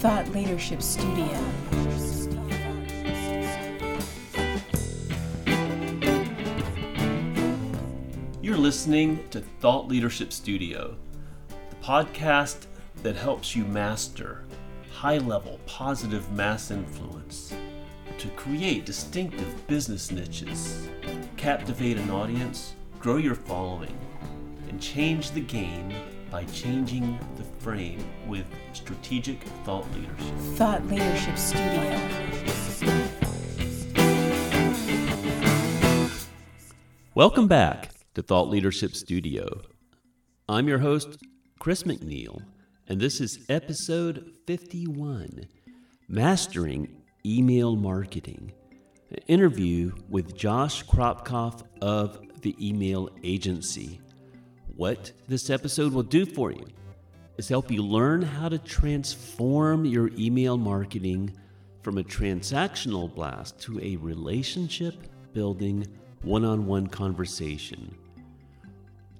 Thought Leadership Studio. You're listening to Thought Leadership Studio, the podcast that helps you master high level positive mass influence to create distinctive business niches, captivate an audience, grow your following, and change the game by changing the frame with strategic thought leadership. Thought Leadership Studio. Welcome back to Thought Leadership Studio. I'm your host, Chris McNeil, and this is episode 51 Mastering Email Marketing. An interview with Josh Kropkof of the Email Agency. What this episode will do for you is help you learn how to transform your email marketing from a transactional blast to a relationship building one on one conversation.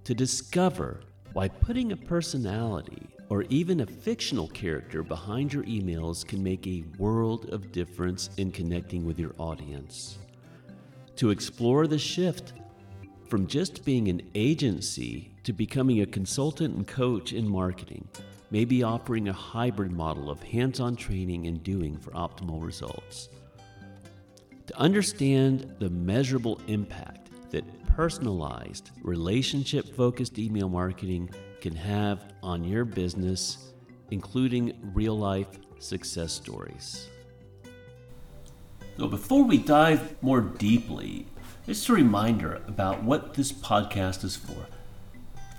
To discover why putting a personality or even a fictional character behind your emails can make a world of difference in connecting with your audience. To explore the shift from just being an agency to becoming a consultant and coach in marketing, maybe offering a hybrid model of hands on training and doing for optimal results. To understand the measurable impact that personalized, relationship focused email marketing can have on your business, including real life success stories. So, before we dive more deeply, just a reminder about what this podcast is for.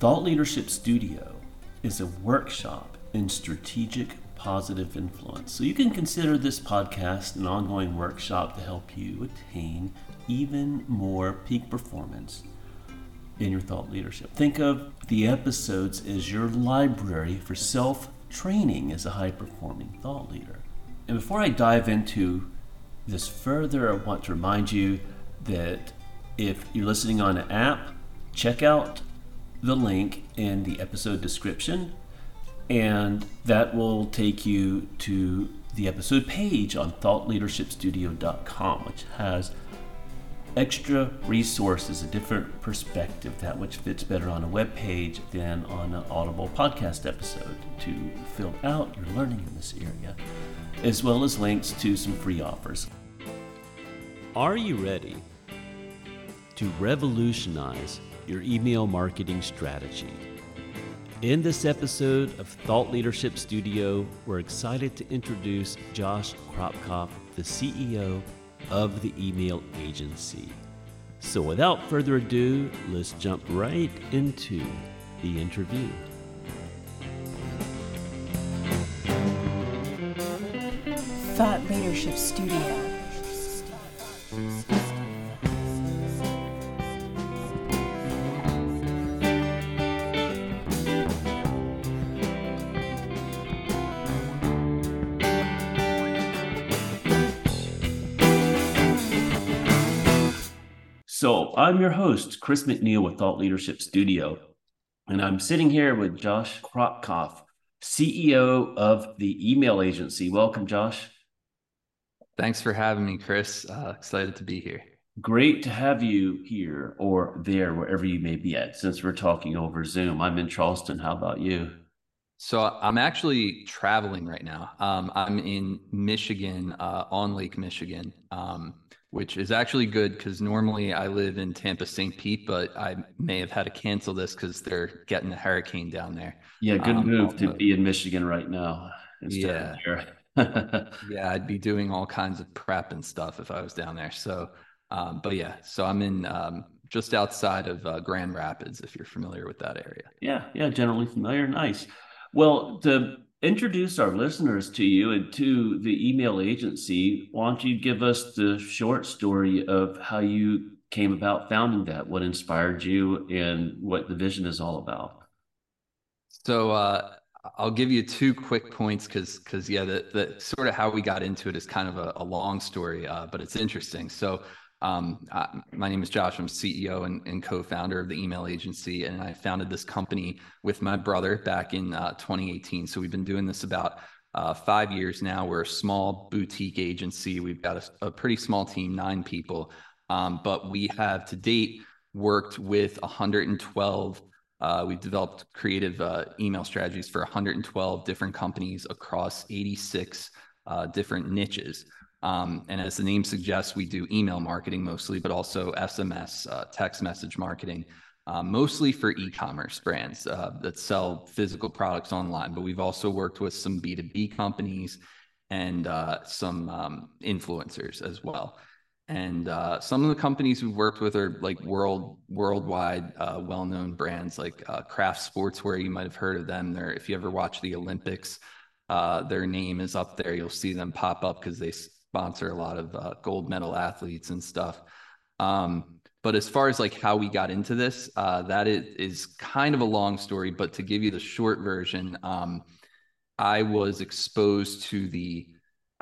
Thought Leadership Studio is a workshop in strategic positive influence. So, you can consider this podcast an ongoing workshop to help you attain even more peak performance in your thought leadership. Think of the episodes as your library for self training as a high performing thought leader. And before I dive into this further, I want to remind you that if you're listening on an app, check out the link in the episode description, and that will take you to the episode page on thoughtleadershipstudio.com, which has extra resources, a different perspective, that which fits better on a web page than on an Audible podcast episode to fill out your learning in this area, as well as links to some free offers. Are you ready to revolutionize your email marketing strategy? In this episode of Thought Leadership Studio, we're excited to introduce Josh Kropkof, the CEO of the email agency. So, without further ado, let's jump right into the interview. Thought Leadership Studio. So, I'm your host, Chris McNeil with Thought Leadership Studio, and I'm sitting here with Josh Kropkof, CEO of the email agency. Welcome, Josh. Thanks for having me, Chris. Uh, excited to be here. Great to have you here or there, wherever you may be at, since we're talking over Zoom. I'm in Charleston. How about you? So I'm actually traveling right now. Um, I'm in Michigan, uh, on Lake Michigan. Um, which is actually good because normally I live in Tampa, St. Pete, but I may have had to cancel this because they're getting a hurricane down there. Yeah, good um, move to be in Michigan right now. Yeah. yeah, I'd be doing all kinds of prep and stuff if I was down there. So, um, but yeah, so I'm in um, just outside of uh, Grand Rapids, if you're familiar with that area. Yeah, yeah, generally familiar. Nice. Well, the introduce our listeners to you and to the email agency, why don't you give us the short story of how you came about founding that, what inspired you, and what the vision is all about? So, uh, I'll give you two quick points because because yeah, the, the sort of how we got into it is kind of a, a long story, uh, but it's interesting. So um, uh, my name is Josh. I'm CEO and, and, co-founder of the email agency, and I founded this company with my brother back in uh, 2018. So we've been doing this about uh, five years now. We're a small boutique agency. We've got a, a pretty small team, nine people, um, but we have to date worked with 112. Uh, we've developed creative uh, email strategies for 112 different companies across 86 uh, different niches. Um, and as the name suggests, we do email marketing mostly, but also SMS, uh, text message marketing, uh, mostly for e-commerce brands uh, that sell physical products online. But we've also worked with some B2B companies and uh, some um, influencers as well. And uh, some of the companies we've worked with are like world worldwide uh, well-known brands like Craft Sportswear. You might have heard of them. They're, if you ever watch the Olympics, their name is up there. You'll see them pop up because they sponsor a lot of uh, gold medal athletes and stuff. Um, but as far as like how we got into this, uh, that is, is, kind of a long story. But to give you the short version, um, I was exposed to the,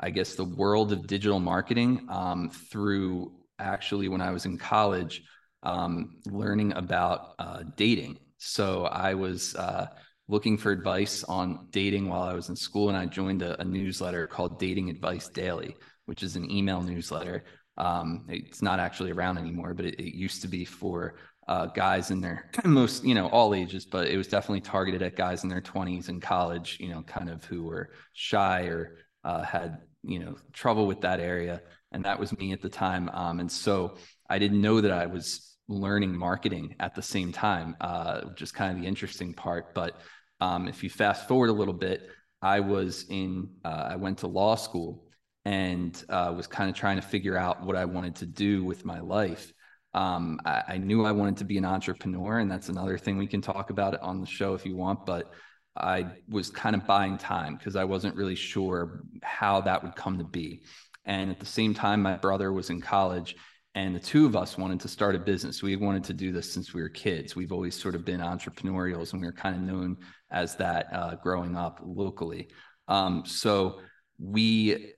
I guess, the world of digital marketing um, through actually when I was in college, um, learning about uh, dating. So I was uh, looking for advice on dating while I was in school, and I joined a, a newsletter called Dating Advice Daily which is an email newsletter. Um, it's not actually around anymore, but it, it used to be for uh, guys in their most, you know, all ages, but it was definitely targeted at guys in their 20s in college, you know, kind of who were shy or uh, had, you know, trouble with that area. And that was me at the time. Um, and so I didn't know that I was learning marketing at the same time, uh, which is kind of the interesting part. But um, if you fast forward a little bit, I was in, uh, I went to law school and uh, was kind of trying to figure out what I wanted to do with my life. Um, I, I, knew I wanted to be an entrepreneur, and that's another thing we can talk about on the show if you want. But I was kind of buying time because I wasn't really sure how that would come to be. And at the same time, my brother was in college, and the two of us wanted to start a business. We wanted to do this since we were kids. We've always sort of been entrepreneurials, and we were kind of known as that uh, growing up locally. Um, so we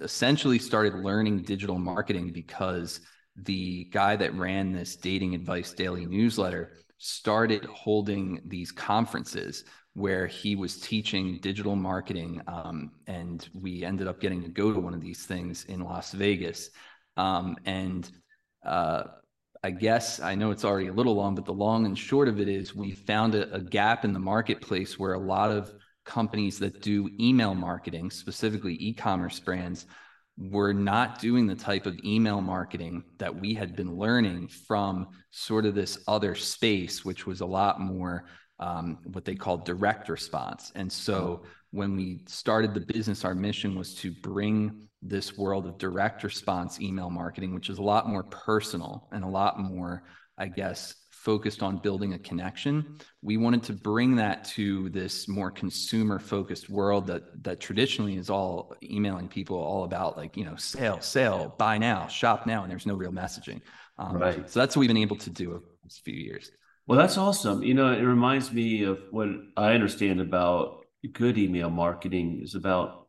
essentially started learning digital marketing because the guy that ran this dating advice daily newsletter started holding these conferences where he was teaching digital marketing um, and we ended up getting to go to one of these things in las vegas. Um, and uh, i guess i know it's already a little long but the long and short of it is we found a, a gap in the marketplace where a lot of companies that do email marketing, specifically e commerce brands, were not doing the type of email marketing that we had been learning from sort of this other space, which was a lot more um, what they call direct response. And so when we started the business, our mission was to bring this world of direct response email marketing, which is a lot more personal and a lot more, I guess, focused on building a connection. We wanted to bring that to this more consumer focused world that that traditionally is all emailing people all about like, you know, sale, sale, buy now, shop now, and there's no real messaging. Um, right. So that's what we've been able to do over this few years. Well, that's awesome. You know, it reminds me of what I understand about good email marketing is about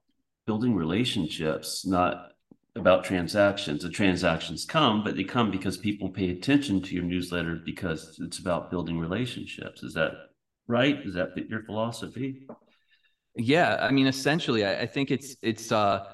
building relationships, not about transactions. The transactions come, but they come because people pay attention to your newsletter because it's about building relationships. Is that right? Is that your philosophy? Yeah, I mean, essentially, I, I think it's it's uh,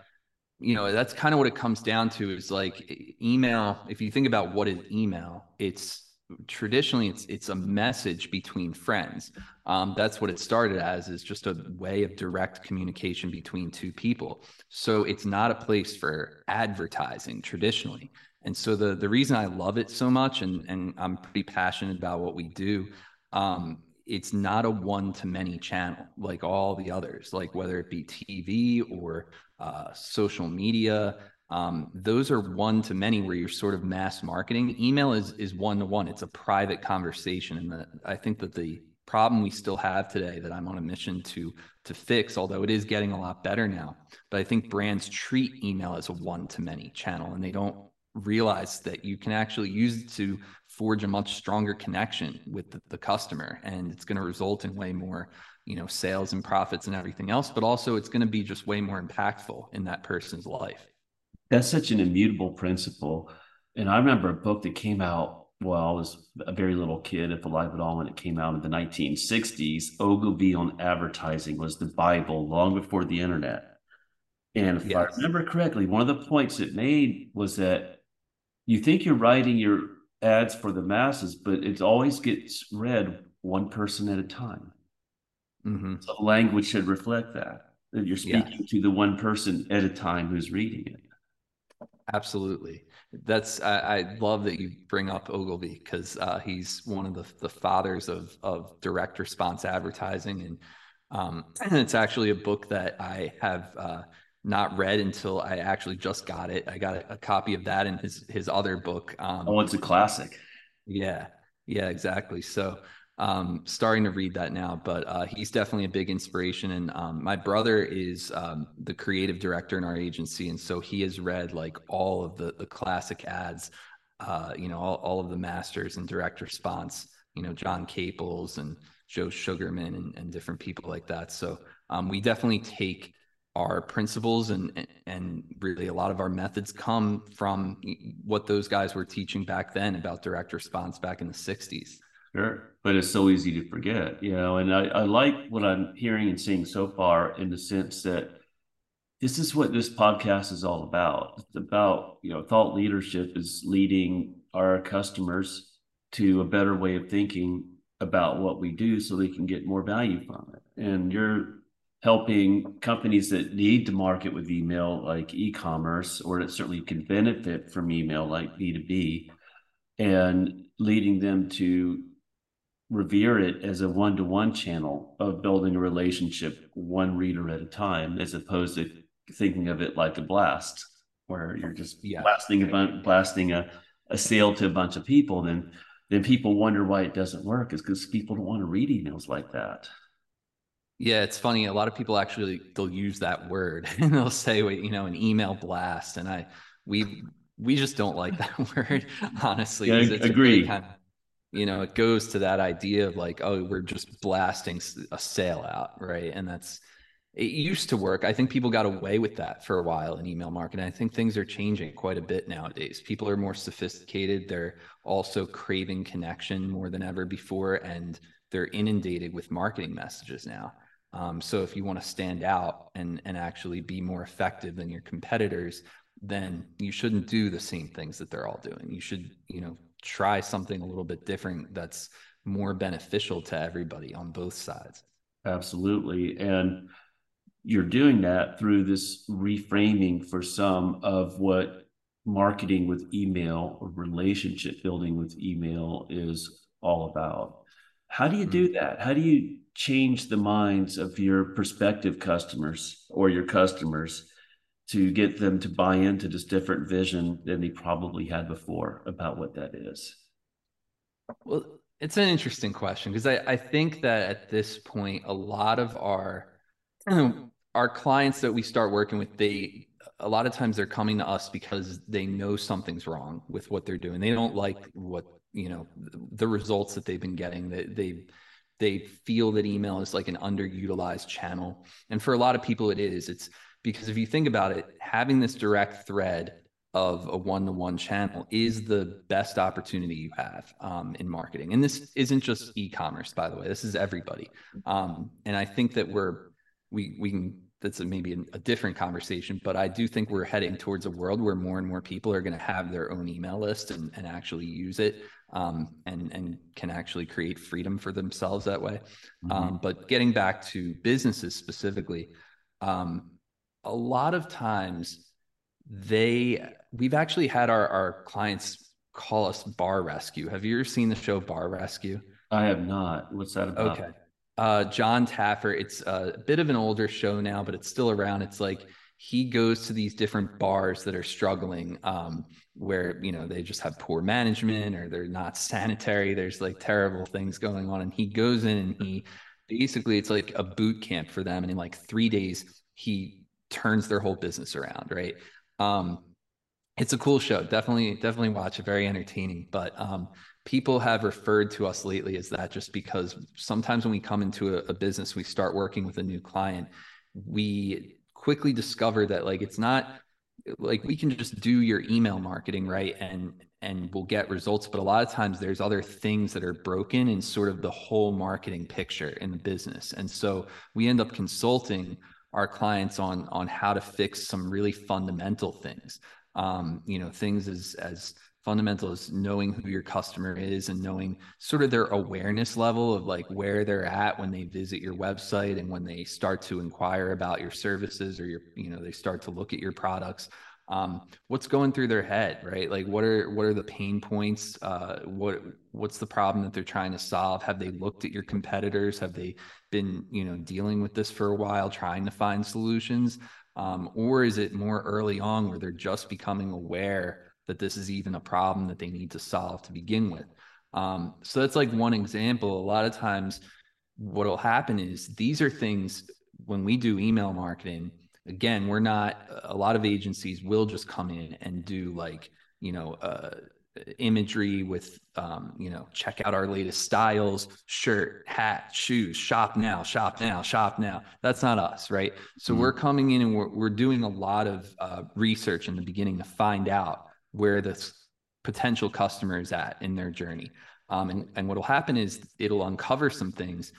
you know, that's kind of what it comes down to. Is like email. If you think about what is email, it's traditionally it's it's a message between friends. Um, that's what it started as is just a way of direct communication between two people. So it's not a place for advertising traditionally. And so the the reason i love it so much and and i'm pretty passionate about what we do um, it's not a one to many channel like all the others like whether it be tv or uh, social media um, those are one to many where you're sort of mass marketing. Email is is one to one. It's a private conversation, and the, I think that the problem we still have today that I'm on a mission to to fix, although it is getting a lot better now. But I think brands treat email as a one to many channel, and they don't realize that you can actually use it to forge a much stronger connection with the, the customer, and it's going to result in way more you know sales and profits and everything else but also it's going to be just way more impactful in that person's life that's such an immutable principle. And I remember a book that came out well, I was a very little kid, if alive at all, when it came out in the 1960s, Ogilvy on advertising was the Bible long before the internet. And if yes. I remember correctly, one of the points it made was that you think you're writing your ads for the masses, but it always gets read one person at a time. Mm-hmm. So language should reflect that, that you're speaking yeah. to the one person at a time who's reading it. Absolutely. That's I, I, love that you bring up Ogilvy because uh, he's one of the, the fathers of of direct response advertising, and um, it's actually a book that I have uh, not read until I actually just got it. I got a, a copy of that and his his other book. Um, oh, it's a classic. Yeah, yeah, exactly. So um, starting to read that now, but uh, he's definitely a big inspiration. And um, my brother is um, the creative director in our agency, and so he has read like all of the the classic ads, uh, you know, all, all of the masters and direct response, you know, John Caples and Joe Sugarman and, and different people like that. So um, we definitely take our principles and and really a lot of our methods come from what those guys were teaching back then about direct response back in the 60s Sure. But it's so easy to forget, you know. And I, I like what I'm hearing and seeing so far in the sense that this is what this podcast is all about. It's about, you know, thought leadership is leading our customers to a better way of thinking about what we do so they can get more value from it. And you're helping companies that need to market with email like e-commerce or that certainly can benefit from email like B2B and leading them to revere it as a one-to-one channel of building a relationship one reader at a time as opposed to thinking of it like a blast where you're just yeah. blasting a bunch, blasting a, a sale to a bunch of people then then people wonder why it doesn't work. Is because people don't want to read emails like that. Yeah it's funny a lot of people actually they'll use that word and they'll say you know an email blast and i we we just don't like that word honestly yeah, agree. kind of, you know it goes to that idea of like oh we're just blasting a sale out right? And that's it used to work. I think people got away with that for a while in email marketing. I think things are changing quite a bit nowadays. People are more sophisticated. They're also craving connection more than ever before and they're inundated with marketing messages now. Um, so if you want to stand out and and actually be more effective than your competitors then you shouldn't do the same things that they're all doing. You should you know try something a little bit different that's more beneficial to everybody on both sides. Absolutely. And you're doing that through this reframing for some of what marketing with email or relationship building with email is all about. How do you do mm-hmm. that? How do you change the minds of your prospective customers or your customers to get them to buy into this different vision than they probably had before about what that is? Well, it's an interesting question because I, I think that at this point, a lot of our our clients that we start working with, they a lot of times they're coming to us because they know something's wrong with what they're doing. They don't like what you know the results that they've been getting. They they they feel that email is like an underutilized channel, and for a lot of people, it is. It's because if you think about it, having this direct thread of a one-to-one channel is the best opportunity you have um, in marketing. And this isn't just e-commerce, by the way. This is everybody. Um, and I think that we're we we can that's a, maybe a, a, different conversation, but I do think we're heading towards a world where more and more people are going to have their own email list and, and actually use it um, and and can actually create freedom for themselves that way. Mm-hmm. Um, but getting back to businesses specifically, um, a lot of times they we've actually had our our clients call us bar rescue. Have you ever seen the show bar rescue? I have not. What's that about? Okay. Uh jon taffer it's a bit of an older show now but it's still around. It's like he goes to these different bars that are struggling um, where you know they just have poor management or they're not sanitary. There's like terrible things going on. And he goes in and he basically it's like a boot camp for them. And in like three days he turns their whole business around, right? Um, it's a cool show. Definitely, definitely watch it. Very entertaining. But um, people have referred to us lately as that just because sometimes when we come into a, a business, we start working with a new client, we quickly discover that like it's not like we can just do your email marketing right and and we'll get results but a lot of times there's other things that are broken in sort of the whole marketing picture in the business and so we end up consulting our clients on on how to fix some really fundamental things. Um, you know things as as fundamental as knowing who your customer is and knowing sort of their awareness level of like where they're at when they visit your website and when they start to inquire about your services or your you know they start to look at your products um, what's going through their head right? Like what are what are the pain points? Uh, what what's the problem that they're trying to solve? Have they looked at your competitors? Have they been you know dealing with this for a while trying to find solutions? Um, or is it more early on where they're just becoming aware that this is even a problem that they need to solve to begin with? Um, so that's like one example. A lot of times what will happen is these are things when we do email marketing again we're not a lot of agencies will just come in and do like you know uh, imagery with um, you know check out our latest styles shirt hat shoes shop now shop now shop now. That's not us right? So mm-hmm. we're coming in and we're, we're doing a lot of uh, research in the beginning to find out where this potential customer is at in their journey. Um, and, and what will happen is it'll uncover some things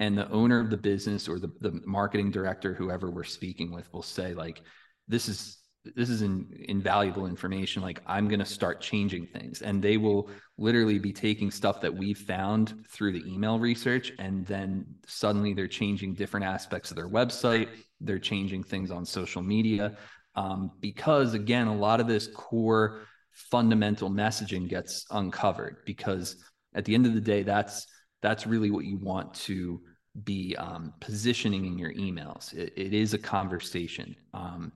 and the owner of the business or the, the marketing director whoever we're speaking with will say like this is this is in, invaluable information. Like i'm going to start changing things. And they will literally be taking stuff that we've found through the email research and then suddenly they're changing different aspects of their website. They're changing things on social media. Um, because again a lot of this core fundamental messaging gets uncovered because at the end of the day that's that's really what you want to be um, positioning in your emails. It, it is a conversation. Um,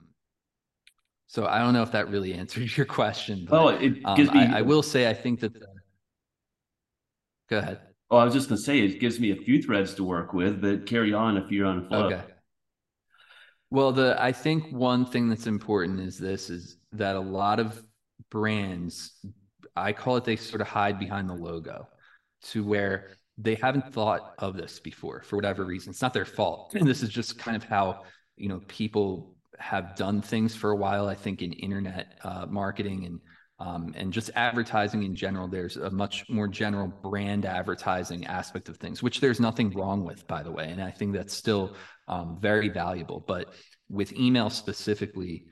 so I don't know if that really answered your question. But, oh, it gives um, me. I, I, will say I think that. The... Go ahead. Oh, I was just going to say it gives me a few threads to work with, but carry on if you're on flow. Okay. Well, the I think one thing that's important is this is that a lot of brands, I call it they sort of hide behind the logo, to where they haven't thought of this before for whatever reason. It's not their fault. And this is just kind of how, you know, people have done things for a while. I think in internet uh, marketing and um, and just advertising in general, there's a much more general brand advertising aspect of things, which there's nothing wrong with, by the way. And I think that's still um, very valuable. But with email specifically,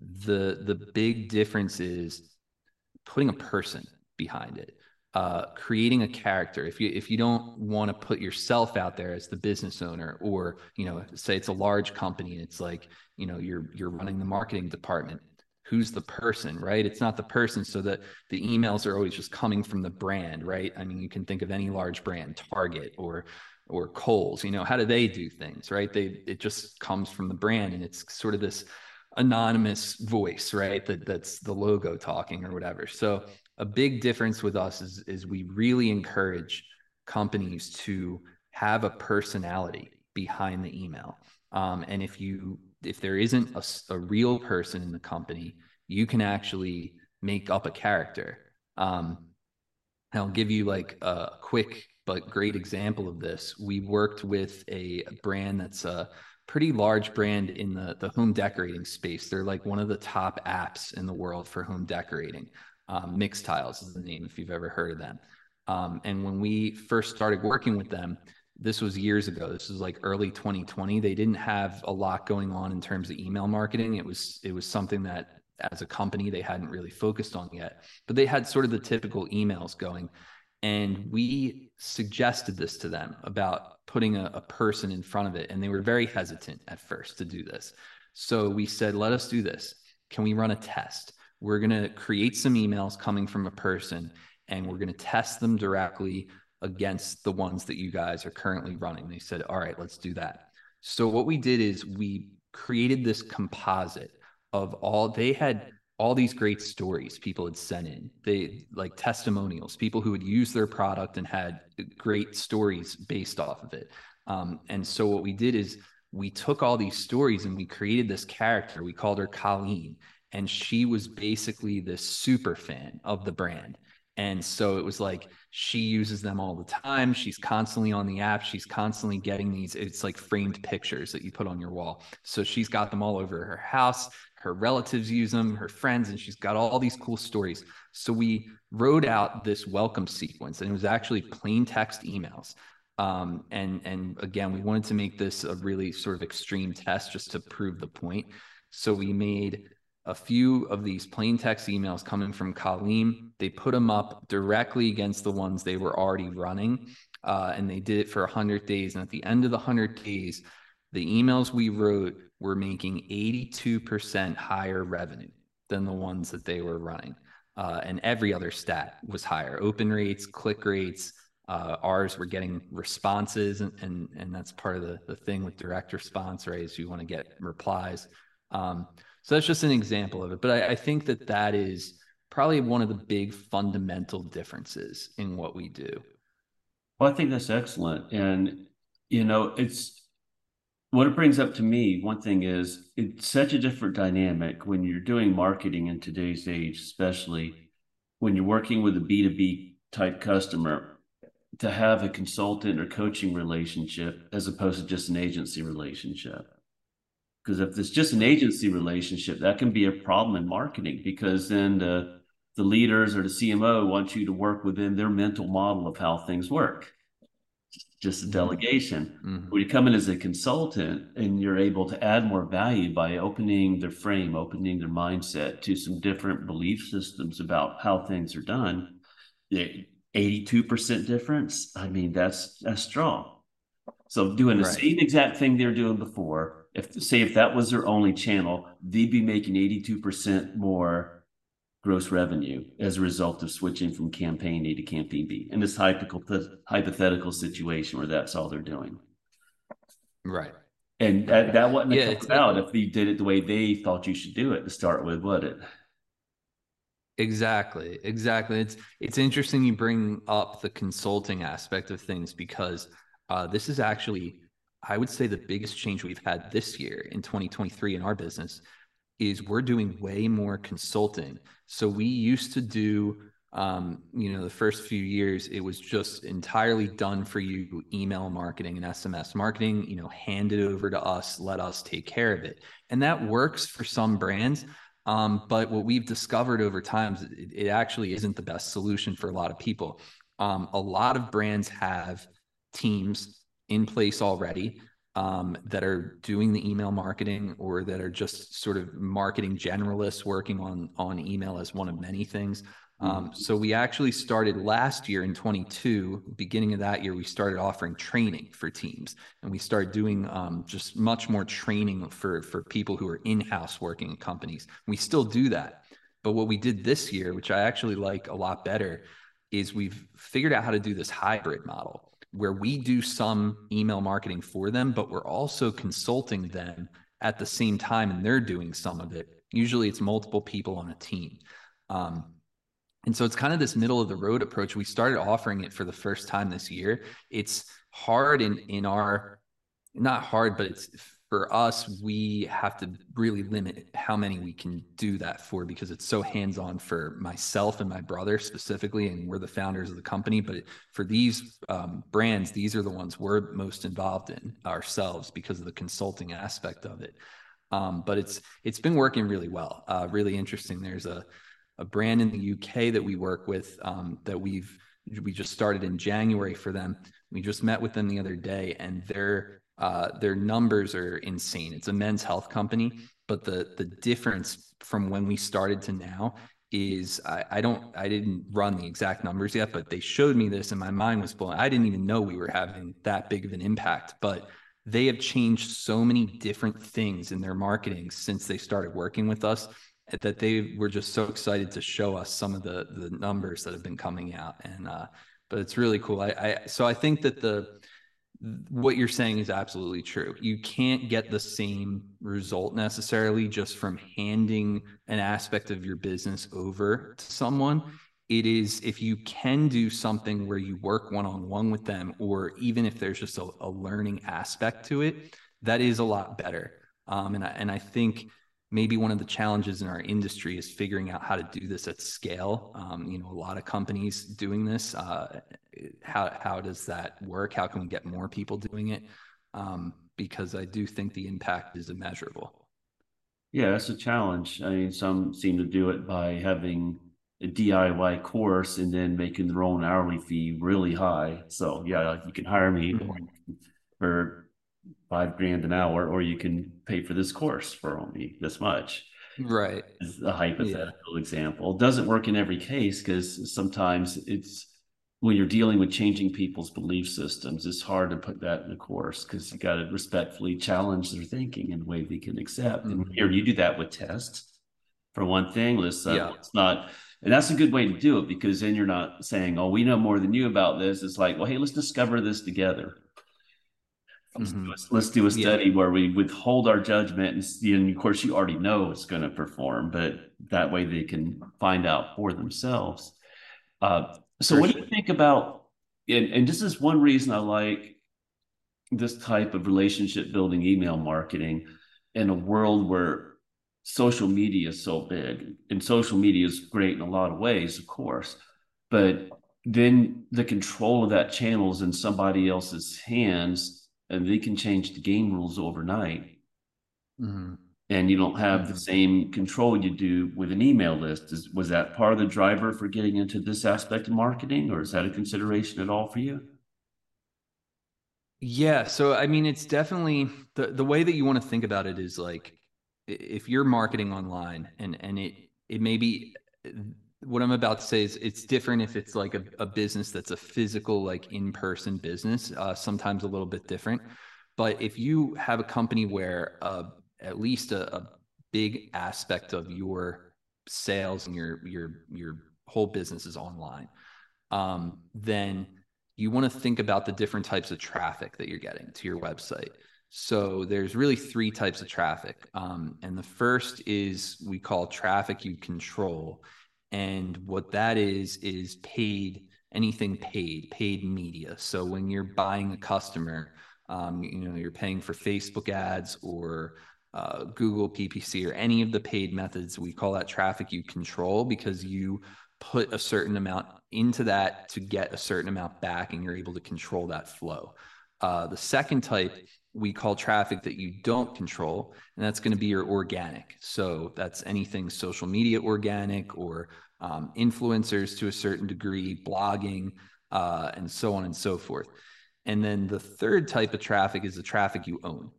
the the big difference is putting a person behind it uh, creating a character if you if you don't want to put yourself out there as the business owner or you know say it's a large company and it's like you know you're you're running the marketing department who's the person right it's not the person so that the emails are always just coming from the brand right i mean you can think of any large brand target or or Kohl's, you know, how do they do things, right? They it just comes from the brand and it's sort of this anonymous voice, right? That that's the logo talking or whatever. So a big difference with us is is we really encourage companies to have a personality behind the email. Um, and if you if there isn't a, a, real person in the company, you can actually make up a character. Um, I'll give you like a quick but great example of this. We worked with a brand that's a pretty large brand in the, the home decorating space. They're like one of the top apps in the world for home decorating. Um, Mixtiles is the name if you've ever heard of them. Um, and when we first started working with them, this was years ago. This was like early 2020. They didn't have a lot going on in terms of email marketing. It was it was something that as a company they hadn't really focused on yet. But they had sort of the typical emails going. And we suggested this to them about putting a, a person in front of it. And they were very hesitant at first to do this. So we said, let us do this. Can we run a test? We're going to create some emails coming from a person and we're going to test them directly against the ones that you guys are currently running. They said, all right, let's do that. So what we did is we created this composite of all they had all these great stories people had sent in. They like testimonials, people who had used their product and had great stories based off of it. Um, and so what we did is we took all these stories and we created this character. We called her Colleen, and she was basically the super fan of the brand And so it was like she uses them all the time. She's constantly on the app. She's constantly getting these, it's like framed pictures that you put on your wall. So she's got them all over her house. Her relatives use them, her friends, and she's got all these cool stories. So we wrote out this welcome sequence, and it was actually plain text emails. Um, and and again, we wanted to make this a really sort of extreme test just to prove the point. So we made a few of these plain text emails coming from Colleen. They put them up directly against the ones they were already running. Uh, and they did it for 100 days. And at the end of the 100 days, the emails we wrote were making 82% higher revenue than the ones that they were running. Uh, and every other stat was higher open rates, click rates. Uh, ours were getting responses, and, and, and that's part of the, the thing with direct response, right? Is you want to get replies. Um, so that's just an example of it. But I, I think that that is probably one of the big fundamental differences in what we do. Well, I think that's excellent. And, you know, it's what it brings up to me. One thing is it's such a different dynamic when you're doing marketing in today's age, especially when you're working with a B2B type customer to have a consultant or coaching relationship as opposed to just an agency relationship. Because if it's just an agency relationship, that can be a problem in marketing because then the the leaders or the CMO want you to work within their mental model of how things work. Just a mm-hmm. delegation. Mm-hmm. When you come in as a consultant and you're able to add more value by opening their frame, opening their mindset to some different belief systems about how things are done, 82% difference. I mean, that's that's strong. So doing the right. same exact thing they're doing before, if say if that was their only channel, they'd be making 82% more gross revenue as a result of switching from campaign A to campaign B in this hypothetical hypothetical situation where that's all they're doing. Right. And that, that wouldn't yeah, about if they did it the way they thought you should do it to start with, would it? Exactly. Exactly. It's it's interesting you bring up the consulting aspect of things because uh, this is actually I would say the biggest change we've had this year in 2023 in our business is we're doing way more consulting. So we used to do, um, you know, the first few years, it was just entirely done for you email marketing and SMS marketing, you know, hand it over to us, let us take care of it. And that works for some brands. Um, but what we've discovered over time is it, it, actually isn't the best solution for a lot of people. Um, a lot of brands have teams in place already um, that are doing the email marketing or that are just sort of marketing generalists working on on email as one of many things. Um, mm-hmm. so we actually started last year in 22, beginning of that year, we started offering training for teams, and we started doing um, just much more training for for people who are in-house working in companies. We still do that, but what we did this year, which I actually like a lot better, is we've figured out how to do this hybrid model where we do some email marketing for them, but we're also consulting them at the same time and they're doing some of it. Usually it's multiple people on a team. Um, and so it's kind of this middle of the road approach. We started offering it for the first time this year. It's hard in in our not hard, but it's for us, we have to really limit how many we can do that for because it's so hands on for myself and my brother specifically. And we're the founders of the company. But for these um, brands, these are the ones we're most involved in ourselves because of the consulting aspect of it. Um, but it's it's been working really well. Uh, really interesting. There's a a brand in the UK that we work with um, that we've we just started in January for them. We just met with them the other day, and they're uh, their numbers are insane. It's a men's health company, but the the difference from when we started to now is I, I, don't I didn't run the exact numbers yet, but they showed me this and my mind was blown. I didn't even know we were having that big of an impact, but they have changed so many different things in their marketing since they started working with us that they were just so excited to show us some of the the numbers that have been coming out. And uh, but it's really cool. I, I so I think that the what you're saying is absolutely true. You can't get the same result necessarily just from handing an aspect of your business over to someone. It is if you can do something where you work one on one with them, or even if there's just a, a, learning aspect to it, that is a lot better. Um, and I, and I think maybe one of the challenges in our industry is figuring out how to do this at scale. Um, you know, a lot of companies doing this. Uh, how how does that work? How can we get more people doing it? Um, because I do think the impact is immeasurable. Yeah, that's a challenge. I mean, some seem to do it by having a DIY course and then making their own hourly fee really high. So yeah, you can hire me mm-hmm. for five grand an hour, or you can pay for this course for only this much. Right. Is a hypothetical yeah. example. It doesn't work in every case because sometimes it's when you're dealing with changing people's belief systems, it's hard to put that in a course because you got to respectfully challenge their thinking in a way they can accept. Mm-hmm. And here you do that with tests. For one thing, let's uh, yeah. let's not and that's a good way to do it because then you're not saying, oh, we know more than you about this. It's like, well, hey, let's discover this together. Mm-hmm. Let's, let's, do a study yeah. where we withhold our judgment. And, and of course, you already know it's going to perform, but that way they can find out for themselves. Uh, so, what do you think about? And, and this is one reason I like this type of relationship building email marketing in a world where social media is so big and social media is great in a lot of ways of course but then the control of that channel is in somebody else's hands and they can change the game rules overnight mm-hmm. And you don't have the mm-hmm. same control you do with an email list. Is, was that part of the driver for getting into this aspect of marketing or is that a consideration at all for you? Yeah so i mean it's definitely the, the way that you want to think about it is like if you're marketing online and and it it may be what I'm about to say is it's different if it's like a, a business that's a physical like in-person business uh, sometimes a little bit different. But if you have a company where uh, at least a, a big aspect of your sales and your your your whole business is online um, then you want to think about the different types of traffic that you're getting to your website so there's really three types of traffic. Um, and the first is we call traffic you control. And what that is, is paid, anything paid, paid media. So when you're buying a customer, um, you know, you're paying for Facebook ads or uh, Google PPC or any of the paid methods, we call that traffic you control because you put a certain amount into that to get a certain amount back and you're able to control that flow. Uh, the second type we call traffic that you don't control, and that's going to be your organic. So that's anything social media organic or um, influencers to a certain degree, blogging, uh, and so on and so forth. And then the third type of traffic is the traffic you own.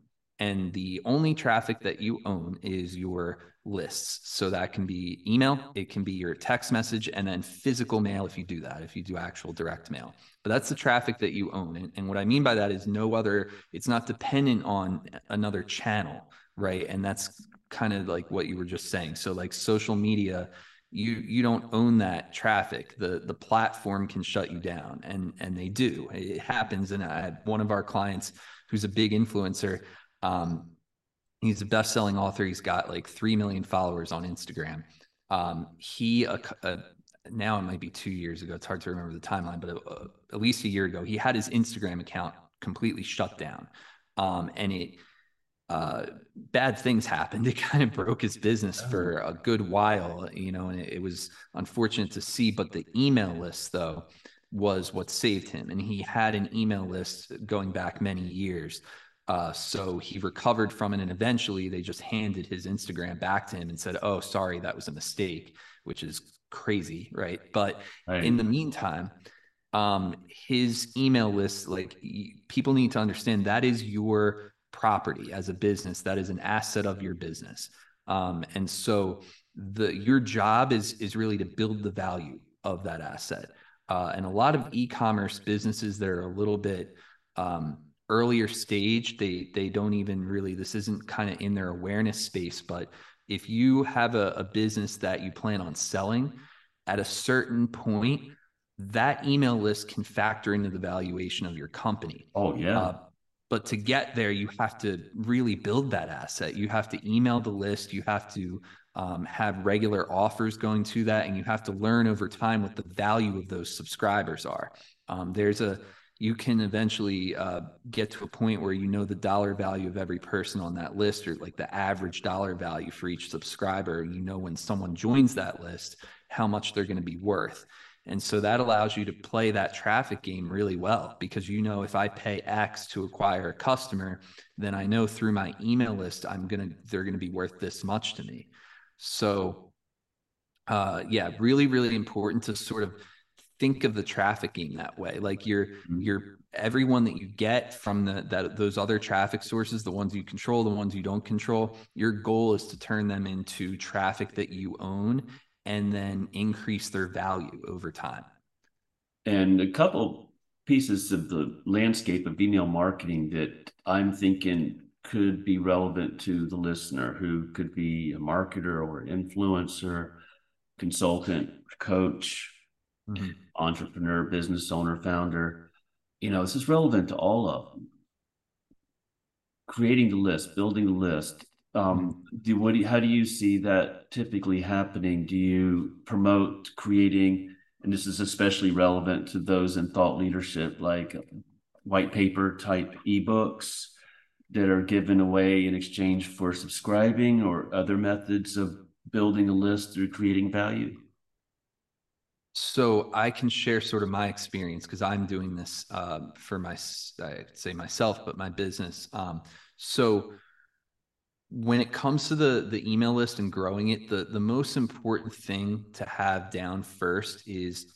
And the only traffic that you own is your lists. So that can be email, it can be your text message, and then physical mail if you do that, if you do actual direct mail. But that's the traffic that you own. And, and what I mean by that is no other, it's not dependent on another channel, right? And that's kind of like what you were just saying. So like social media, you you don't own that traffic the the platform can shut you down and and they do it happens and i had one of our clients who's a big influencer um, he's a best-selling author. He's got like three million followers on Instagram. Um, he uh, uh, now it might be two years ago. It's hard to remember the timeline, but uh, at least a year ago, he had his Instagram account completely shut down, um, and it uh, bad things happened. It kind of broke his business oh. for a good while, you know, and it, it was unfortunate to see. But the email list, though, was what saved him, and he had an email list going back many years uh, so he recovered from it, and eventually they just handed his Instagram back to him and said, "Oh, sorry, that was a mistake," which is crazy, right? But right. in the meantime, um, his email list, like people need to understand, that is your property as a business. That is an asset of your business, um, and so the your job is is really to build the value of that asset. Uh, and a lot of e-commerce businesses that are a little bit um, earlier stage they they don't even really this isn't kind of in their awareness space but if you have a, a business that you plan on selling at a certain point that email list can factor into the valuation of your company. Oh yeah. Uh, but to get there you have to really build that asset. You have to email the list. You have to um, have regular offers going to that and you have to learn over time what the value of those subscribers are. Um, there's a you can eventually uh, get to a point where you know the dollar value of every person on that list or like the average dollar value for each subscriber. You know when someone joins that list, how much they're going to be worth. And so that allows you to play that traffic game really well because you know if I pay X to acquire a customer, then I know through my email list I'm gonna they're gonna be worth this much to me. So uh yeah, really, really important to sort of think of the trafficking that way. Like you're mm-hmm. you're everyone that you get from the that those other traffic sources, the ones you control, the ones you don't control, your goal is to turn them into traffic that you own and then increase their value over time. And a couple pieces of the landscape of email marketing that I'm thinking could be relevant to the listener who could be a marketer or influencer, consultant, coach, mm-hmm. entrepreneur, business owner, founder. You know, this is relevant to all of them. Creating the list, building the list, um, do what? Do you, how do you see that typically happening? Do you promote creating, and this is especially relevant to those in thought leadership, like white paper type ebooks that are given away in exchange for subscribing, or other methods of building a list through creating value? So I can share sort of my experience because I'm doing this uh, for my, I say myself, but my business. Um, so when it comes to the the email list and growing it the the most important thing to have down first is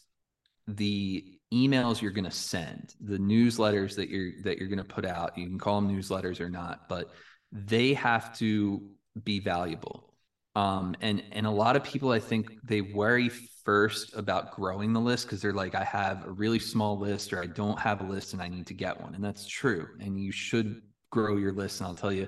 the emails you're going to send the newsletters that you're that you're going to put out you can call them newsletters or not but they have to be valuable um, and and a lot of people i think they worry first about growing the list because they're like i have a really small list or i don't have a list and i need to get one and that's true and you should grow your list and i'll tell you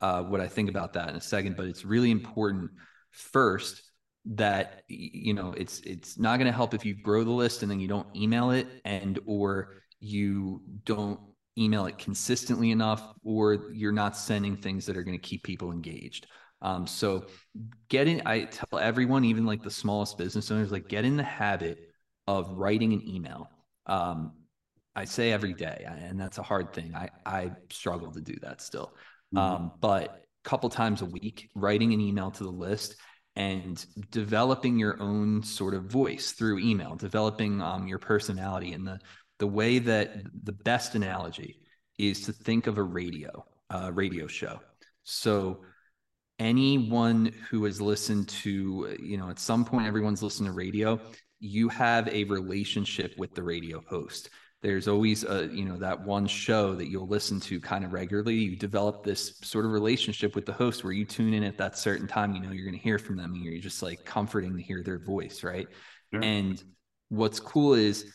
uh, what I think about that in a second, but it's really important first that you know it's it's not going to help if you grow the list and then you don't email it and or you don't email it consistently enough or you're not sending things that are going to keep people engaged um, so getting, i tell everyone even like the smallest business owners like get in the habit of writing an email um, i say every day and that's a hard thing i i struggle to do that still Mm-hmm. Um, but a couple times a week, writing an email to the list and developing your own sort of voice through email, developing um, your personality. And the the way that the best analogy is to think of a radio, uh, radio show. So anyone who has listened to, you know, at some point everyone's listened to radio, you have a relationship with the radio host. There's always a you know that one show that you'll listen to kind of regularly. You develop this sort of relationship with the host where you tune in at that certain time you know you're going to hear from them and you're just like comforting to hear their voice right? Sure. and what's cool is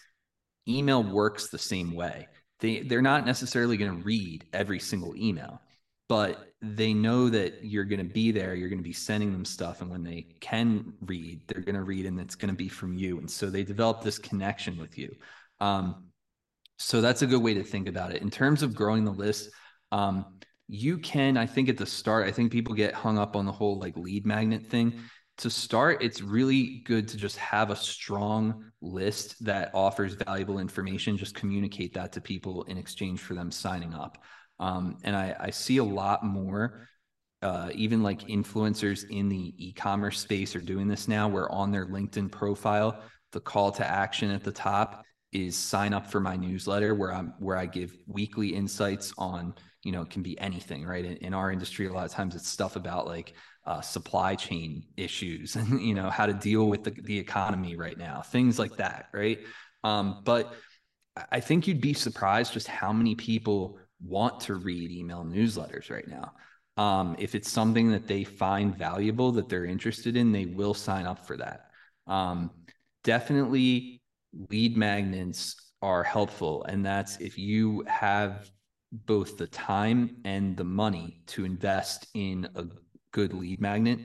email works the same way. They they're not necessarily going to read every single email but they know that you're going to be there you're going to be sending them stuff and when they can read they're going to read and it's going to be from you and so they develop this connection with you um, so that's a good way to think about it. In terms of growing the list, um, you can, I think at the start, I think people get hung up on the whole like lead magnet thing. To start, it's really good to just have a strong list that offers valuable information. Just communicate that to people in exchange for them signing up. Um, and I, I see a lot more uh, even like influencers in the e-commerce space are doing this now where on their linkedin profile the call to action at the top is sign up for my newsletter where I'm where I give weekly insights on you know it can be anything right? In, in our industry a lot of times it's stuff about like uh, supply chain issues and you know how to deal with the, the economy right now things like that right? Um, but I think you'd be surprised just how many people want to read email newsletters right now um, if it's something that they find valuable that they're interested in they will sign up for that um, definitely lead magnets are helpful. And that's if you have both the time and the money to invest in a good lead magnet,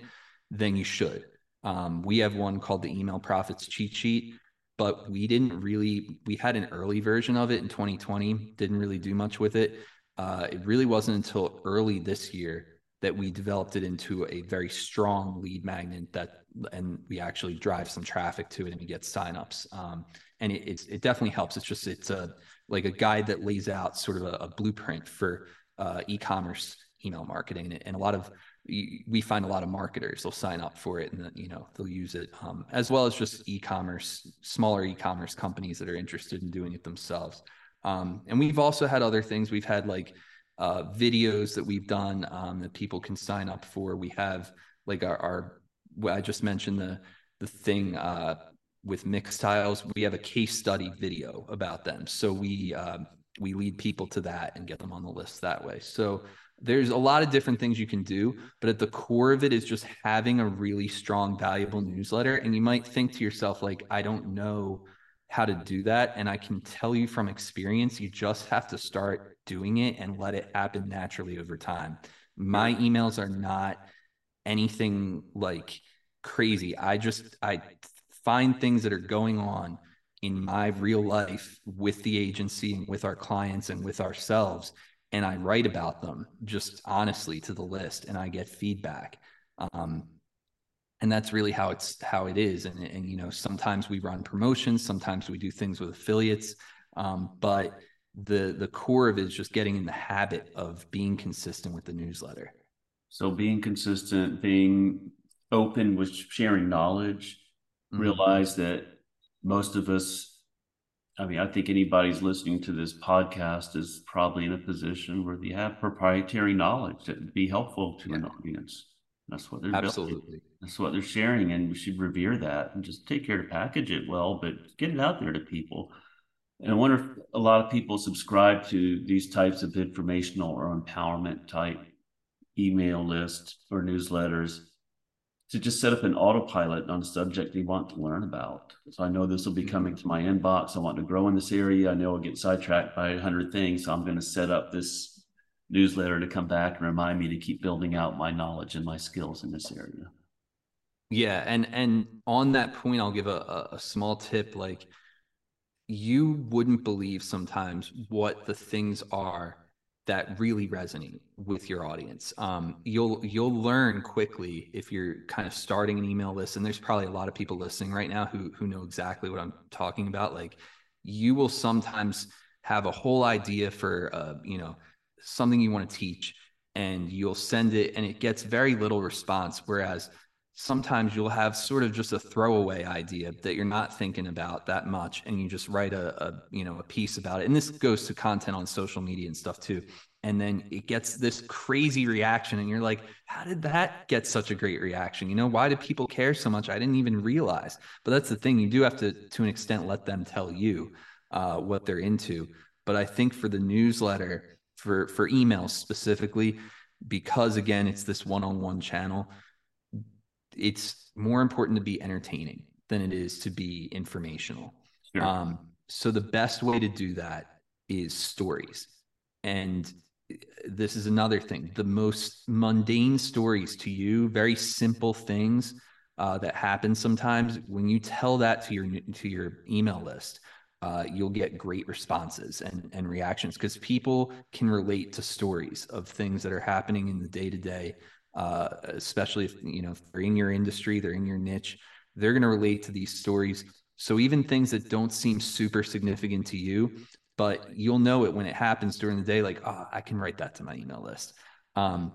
then you should. Um, we have one called the Email Profits Cheat Sheet, but we didn't really, we had an early version of it in 2020, didn't really do much with it. Uh, it really wasn't until early this year that we developed it into a very strong lead magnet that and we actually drive some traffic to it and we get signups. Um, and it, it definitely helps. It's just it's a like a guide that lays out sort of a, a blueprint for uh, e-commerce email marketing. And a lot of we find a lot of marketers they'll sign up for it and then you know they'll use it um, as well as just e-commerce smaller e-commerce companies that are interested in doing it themselves. Um, and we've also had other things. We've had like uh, videos that we've done um, that people can sign up for. We have like our, our i just mentioned the the thing uh, with Mixtiles. We have a case study video about them. So we uh, we lead people to that and get them on the list that way. So there's a lot of different things you can do but at the core of it is just having a really strong valuable newsletter. And you might think to yourself like i don't know how to do that. And i can tell you from experience you just have to start doing it and let it happen naturally over time. My emails are not anything like crazy. I just i find things that are going on in my real life with the agency and with our clients and with ourselves and I write about them just honestly to the list and I get feedback. Um, and that's really how it's how it is. And, and, you know, sometimes we run promotions, sometimes we do things with affiliates. Um, but the the core of it is just getting in the habit of being consistent with the newsletter. So being consistent, being open with sharing knowledge, mm-hmm. realize that most of us I mean, I think anybody's listening to this podcast is probably in a position where they have proprietary knowledge that would be helpful to yeah. an audience. That's what they're absolutely. Building. That's what they're sharing, and we should revere that and just take care to package it well, but get it out there to people. And I wonder if a lot of people subscribe to these types of informational or empowerment type email lists or newsletters to just set up an autopilot on a subject they want to learn about. So I know this will be mm-hmm. coming to my inbox. I want to grow in this area. I know I'll get sidetracked by a hundred things. So I'm going to set up this newsletter to come back and remind me to keep building out my knowledge and my skills in this area. Yeah. And and on that point, I'll give a, a small tip. Like you wouldn't believe sometimes what the things are that really resonate with your audience. Um, you'll you'll learn quickly if you're kind of starting an email list, and there's probably a lot of people listening right now who who know exactly what I'm talking about. Like you will sometimes have a whole idea for uh, you know something you want to teach, and you'll send it, and it gets very little response. Whereas sometimes you'll have sort of just a throwaway idea that you're not thinking about that much and you just write a, a, you know a piece about it. And this goes to content on social media and stuff too. And then it gets this crazy reaction and you're like how did that get such a great reaction? You know why do people care so much? I didn't even realize. But that's the thing you do have to to an extent let them tell you uh, what they're into. But i think for the newsletter for for emails specifically because again it's this one-on-one channel it's more important to be entertaining than it is to be informational. Sure. Um, so the best way to do that is stories. And this is another thing the most mundane stories to you, very simple things uh, that happen sometimes. When you tell that to your to your email list, uh, you'll get great responses and, and reactions because people can relate to stories of things that are happening in the day to day uh, especially if you know if they're in your industry, they're in your niche, they're going to relate to these stories. So even things that don't seem super significant to you, but you'll know it when it happens during the day. Like, oh, I can write that to my email list. Um,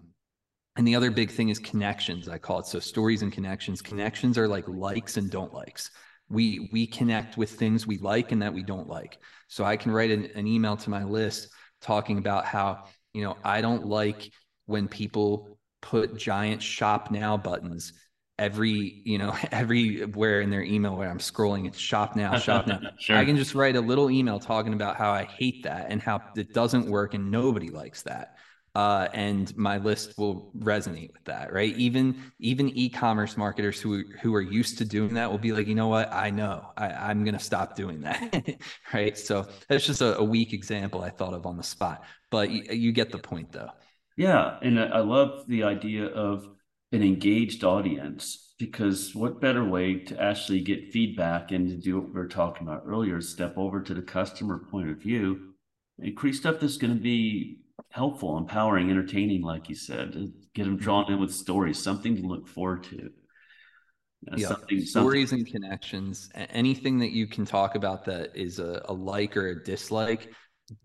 and the other big thing is connections. I call it so stories and connections. Connections are like likes and don't likes. We we connect with things we like and that we don't like. So I can write an, an able to my list talking about how you know I don't like when people put giant shop now buttons every you know everywhere in their email where i'm scrolling. It's shop now shop now. Sure. i can just write a little email talking about how i hate that and how it doesn't work and nobody likes that. Uh, and my list will resonate with that right? Even even e-commerce marketers who who are used to doing that will be like you know what? I know. I, am gonna stop doing that. Right? So that's just a, a weak example i thought of on the spot. But you, you get the point though yeah, and I love the idea of an engaged audience because what better way to actually get feedback and to do what we were talking about earlier, step over to the customer point of view and create stuff that's going to be helpful, empowering, entertaining, like you said, get them drawn in with stories, something to look forward to. Uh, yeah. something, Stories something. and connections. Anything that you can talk about that is a, a like or a dislike.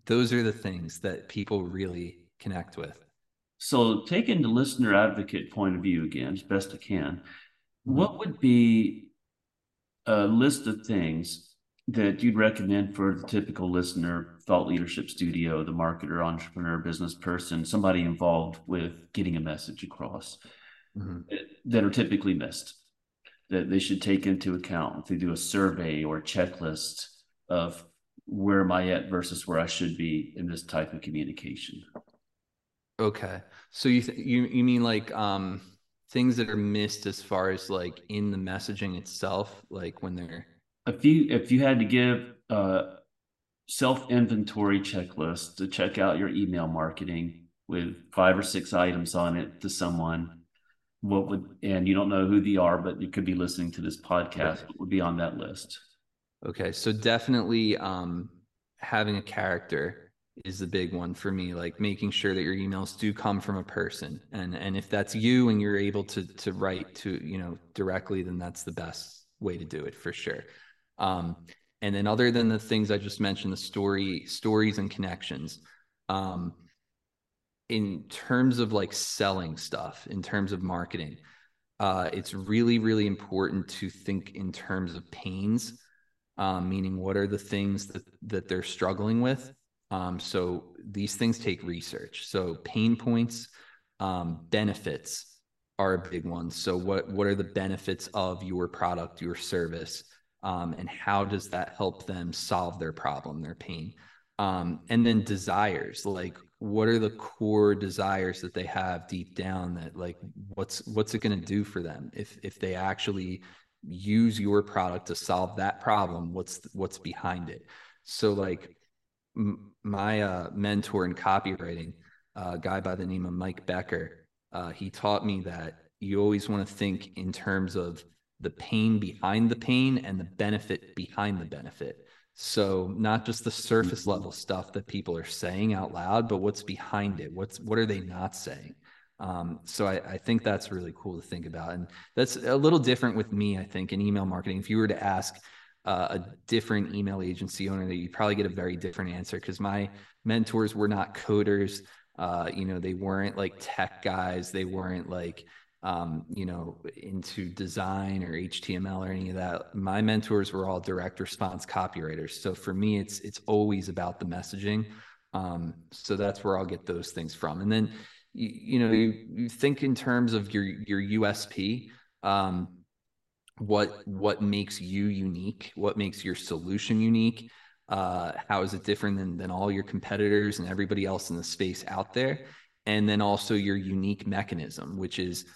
Those are the things that people really connect with. So, taking the listener advocate point of view again, as best I can, Mm-hmm. what would be a list of things that you'd recommend for the typical listener, thought leadership studio, the marketer, entrepreneur, business person, somebody involved with getting a message across Mhm. that are typically missed that they should take into account if they do a survey or a checklist of where am I at versus where I should be in this type of communication? Okay. So you th- you you mean like um things that are missed as far as like in the messaging itself, like when they're if you if you had to give a self inventory checklist to check out your email marketing with five or six items on it to someone what would and you don't know who they are but you could be listening to this podcast what would be on that list Okay, so definitely um having a character is the big one for me, like making sure that your emails do come from a person. And and if that's you and you're able to to write to, you know, directly, then that's the best way to do it for sure. Um and then other than the things I just mentioned, the story, stories and connections. Um in terms of like selling stuff, in terms of marketing, uh, it's really, really important to think in terms of pains um, meaning what are the things that that they're struggling with. Um, so these things take research. So pain points, um, benefits are a big one. So what what are the benefits of your product, your service, um, and how does that help them solve their problem, their pain? Um, and then desires, like what are the core desires that they have deep down that like what's what's it going to do for them if if they actually use your product to solve that problem what's what's behind it so like my uh, mentor in copywriting uh, a guy by the name of mike becker uh, he taught me that you always want to think in terms of the pain behind the pain and the benefit behind the benefit so not just the surface level stuff that people are saying out loud but what's behind it what's what are they not saying um, so I, I think that's really cool to think about. And that's a little different with me, I think, in email marketing. If you were to ask uh, a different email agency owner, that you probably get a very different answer because my mentors were not coders. Uh, you know, they weren't like tech guys. They weren't like, um, you know, into design or HTML or any of that. My mentors were all direct response copywriters. So for me, it's it's always about the messaging. Um, so that's where I'll get those things from. And then you, you know you, you think in terms of your your USP um what what makes you unique what makes your solution unique uh how is it different than than all your competitors and everybody else in the space out there and then also your unique mechanism which is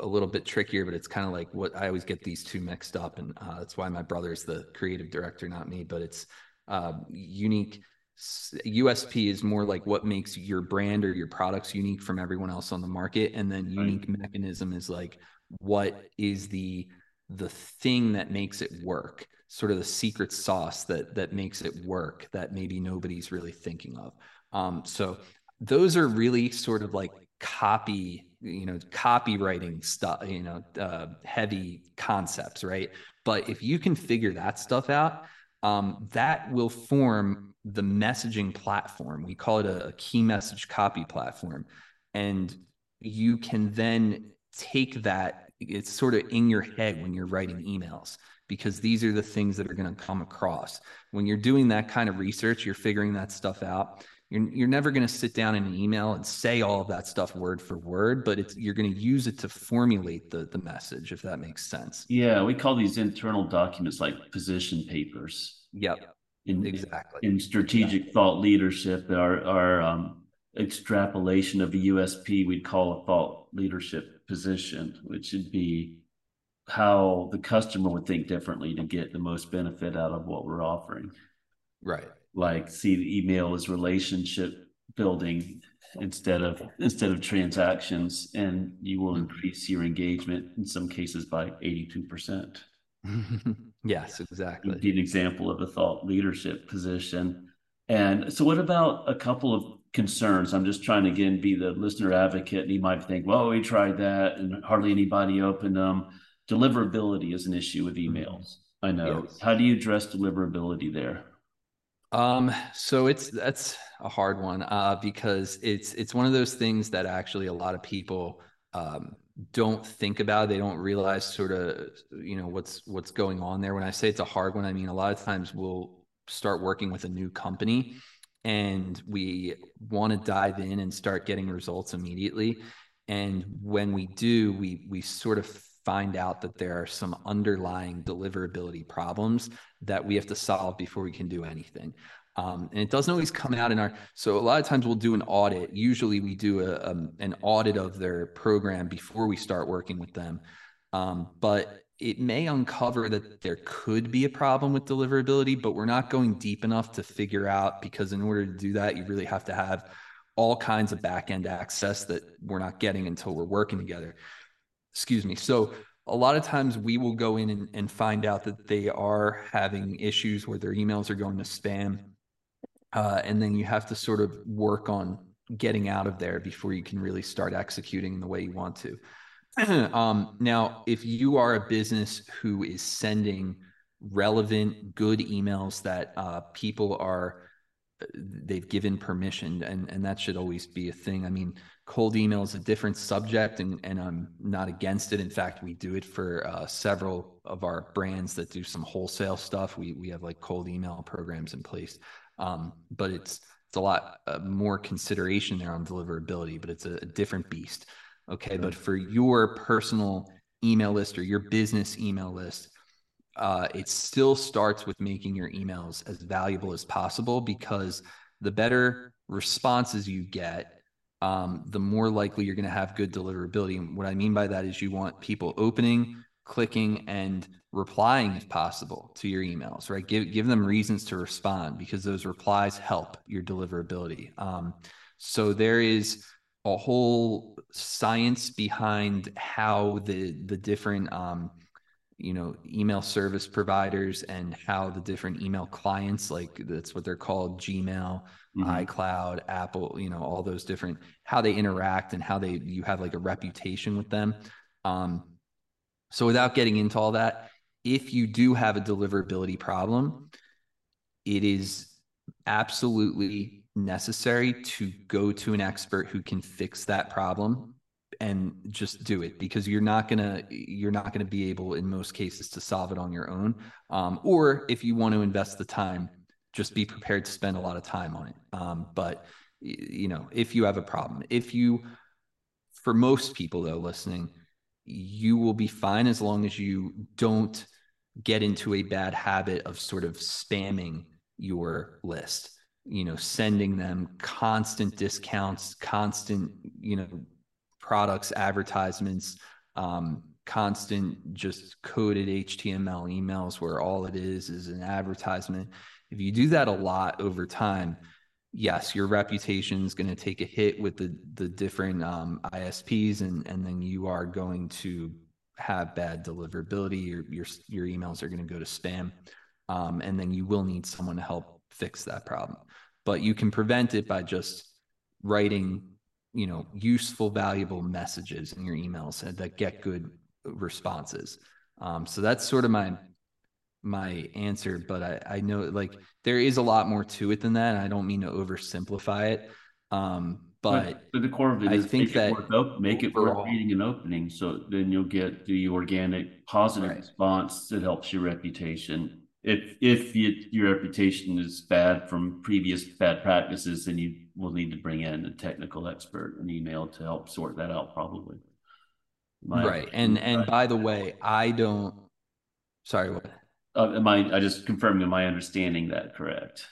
a little bit trickier but it's kind of like what I always get these two mixed up and uh, that's why my brother is the creative director not me but it's uh, unique USP is more like what makes your brand or your products unique from everyone else on the market, and then unique right. mechanism is like what is the the thing that makes it work, sort of the secret sauce that that makes it work that maybe nobody's really thinking of. Um, so those are really sort of like copy, you know, copywriting stuff, you know, uh, heavy concepts, right? But if you can figure that stuff out, um, that will form the messaging platform. We call it a, a, key message copy platform. And you can then take that, it's sort of in your head when you're writing emails, because these are the things that are going to come across. When you're doing that kind of research, you're figuring that stuff out. You're, you're never going to sit down in an email and say all of that stuff word for word, but it's, you're going to use it to formulate the, the message, if that makes sense. Yeah, we call these internal documents like position papers. Yep. In, exactly. In strategic yeah. thought leadership, our, our um, extrapolation of a USP, we'd call a thought leadership position, which would be how the customer would think differently to get the most benefit out of what we're offering. Right. Like see the email as relationship building instead of instead of transactions and you will mm-hmm. increase your engagement in some cases by 82% yes exactly be an example of a thought leadership position and so what about a couple of concerns i'm just trying to again be the listener advocate and you might think well we tried that and hardly anybody opened them deliverability is an issue with emails. I know. Yes. How do you address deliverability there? Um, so it's that's a hard one uh, because it's it's one of those things that actually a lot of people um, don't think about. They don't realize sort of you know what's what's going on there. When I say it's a hard one, I mean a lot of times we'll start working with a new company and we want to dive in and start getting results immediately. And when we do, we we sort of find out that there are some underlying deliverability problems that we have to solve before we can do anything. Um, and it doesn't always come out in our. So a lot of times we'll do an audit. Usually we do a, um, an audit of their program before we start working with them. Um, but it may uncover that there could be a problem with deliverability, but we're not going deep enough to figure out because in order to do that, you really have to have all kinds of back end access that we're not getting until we're working together excuse me. So a lot of times we will go in and, and find out that they are having issues where their emails are going to spam. Uh, and then you have to sort of work on getting out of there before you can really start executing the way you want to. um, now, if you are a business who is sending relevant, good emails that uh, people are they've given permission and and that should always be a thing. I mean cold email is a different subject and and i'm not against it. In fact we do it for uh, several of our brands that do some wholesale stuff. We we have like cold email programs in place. Um, but it's it's a lot uh, more consideration there on deliverability but it's a, a different beast okay but for your personal email list or your business email list uh, it still starts with making your emails as valuable as possible because the better responses you get, um, the more likely you're going to have good deliverability. And what I mean by that is you want people opening, clicking, and replying if possible to your emails, right? Give give them reasons to respond because those replies help your deliverability. Um, so there is a whole science behind how the the different um, you know email service providers and how the different email clients like that's what they're called gmail mm-hmm. icloud apple you know all those different how they interact and how they you have like a reputation with them um, so without getting into all that if you do have a deliverability problem it is absolutely necessary to go to an expert who can fix that problem and just do it because you're not gonna you're not gonna be able in most cases to solve it on your own. Um, or if you want to invest the time, just be prepared to spend a lot of time on it. Um, but you know, if you have a problem, if you, for most people though listening, you will be fine as long as you don't get into a bad habit of sort of spamming your list you know sending them constant discounts constant you know products, advertisements, um, constant just coded HTML emails where all it is is an advertisement. If you do that a lot over time, yes, your reputation is going to take a hit with the the different um, ISPs, and and then you are going to have bad deliverability. Your your your emails are going to go to spam, um, and then you will need someone to help fix that problem. But you can prevent it by just writing you know useful valuable messages in your emails that get good responses. Um, so that's sort of my my answer but I, I know like there is a lot more to it than that i don't mean to oversimplify it. Um, but, the core of it I is think that it op- make it worth reading and opening so then you'll get the organic positive right. response that helps your reputation if if you, your reputation is bad from previous bad practices, then you will need to bring in a technical expert, an email to help sort that out, probably. My right, and and by the way, I don't. Sorry, what? Uh, am I? I just confirming. Am I understanding that correct?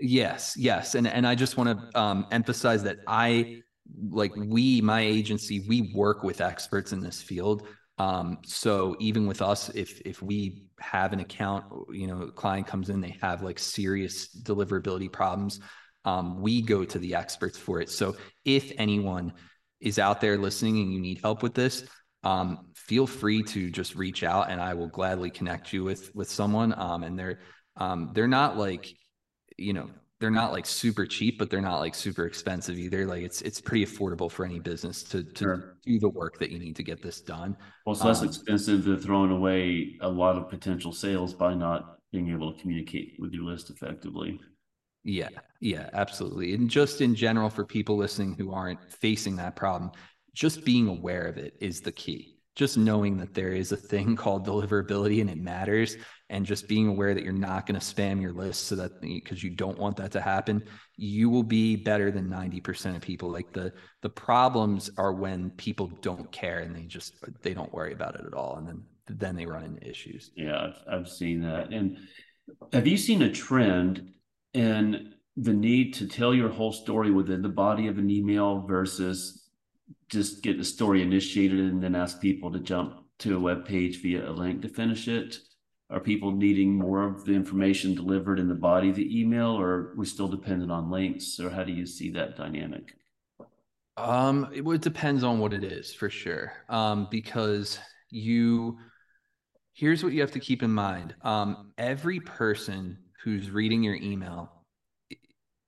Yes, yes, and and I just want to um, emphasize that I like we, my agency, we work with experts in this field. Um, so even with us, if if we have an account, you know, a client comes in, they have like serious deliverability problems, um, we go to the experts for it. So if anyone is out there listening and you need help with this, um, feel free to just reach out and I will gladly connect you with with someone. Um, and they're um, they're not like, you know, they're not like super cheap, but they're not like super expensive either. Like it's it's pretty affordable for any business to to Sure. do the work that you need to get this done. Well, it's less Um, expensive than throwing away a lot of potential sales by not being able to communicate with your list effectively. Yeah, yeah, absolutely. And just in general, for people listening who aren't facing that problem, just being aware of it is the key. Just knowing that there is a thing called deliverability and it matters, and just being aware that you're not going to spam your list so that because you don't want that to happen, you will be better than 90% of people. Like the the problems are when people don't care and they just they don't worry about it at all. And then then they run into issues. Yeah, I've, I've seen that. And have you seen a trend in the need to tell your whole story within the body of an email versus just get the story initiated and then ask people to jump to a web page via a link to finish it? Are people needing more of the information delivered in the body of the email, or are we still dependent on links? Or how do you see that dynamic? Um, it, it depends on what it is for sure. Um, because you, here's what you have to keep in mind. Um, every person who's reading your email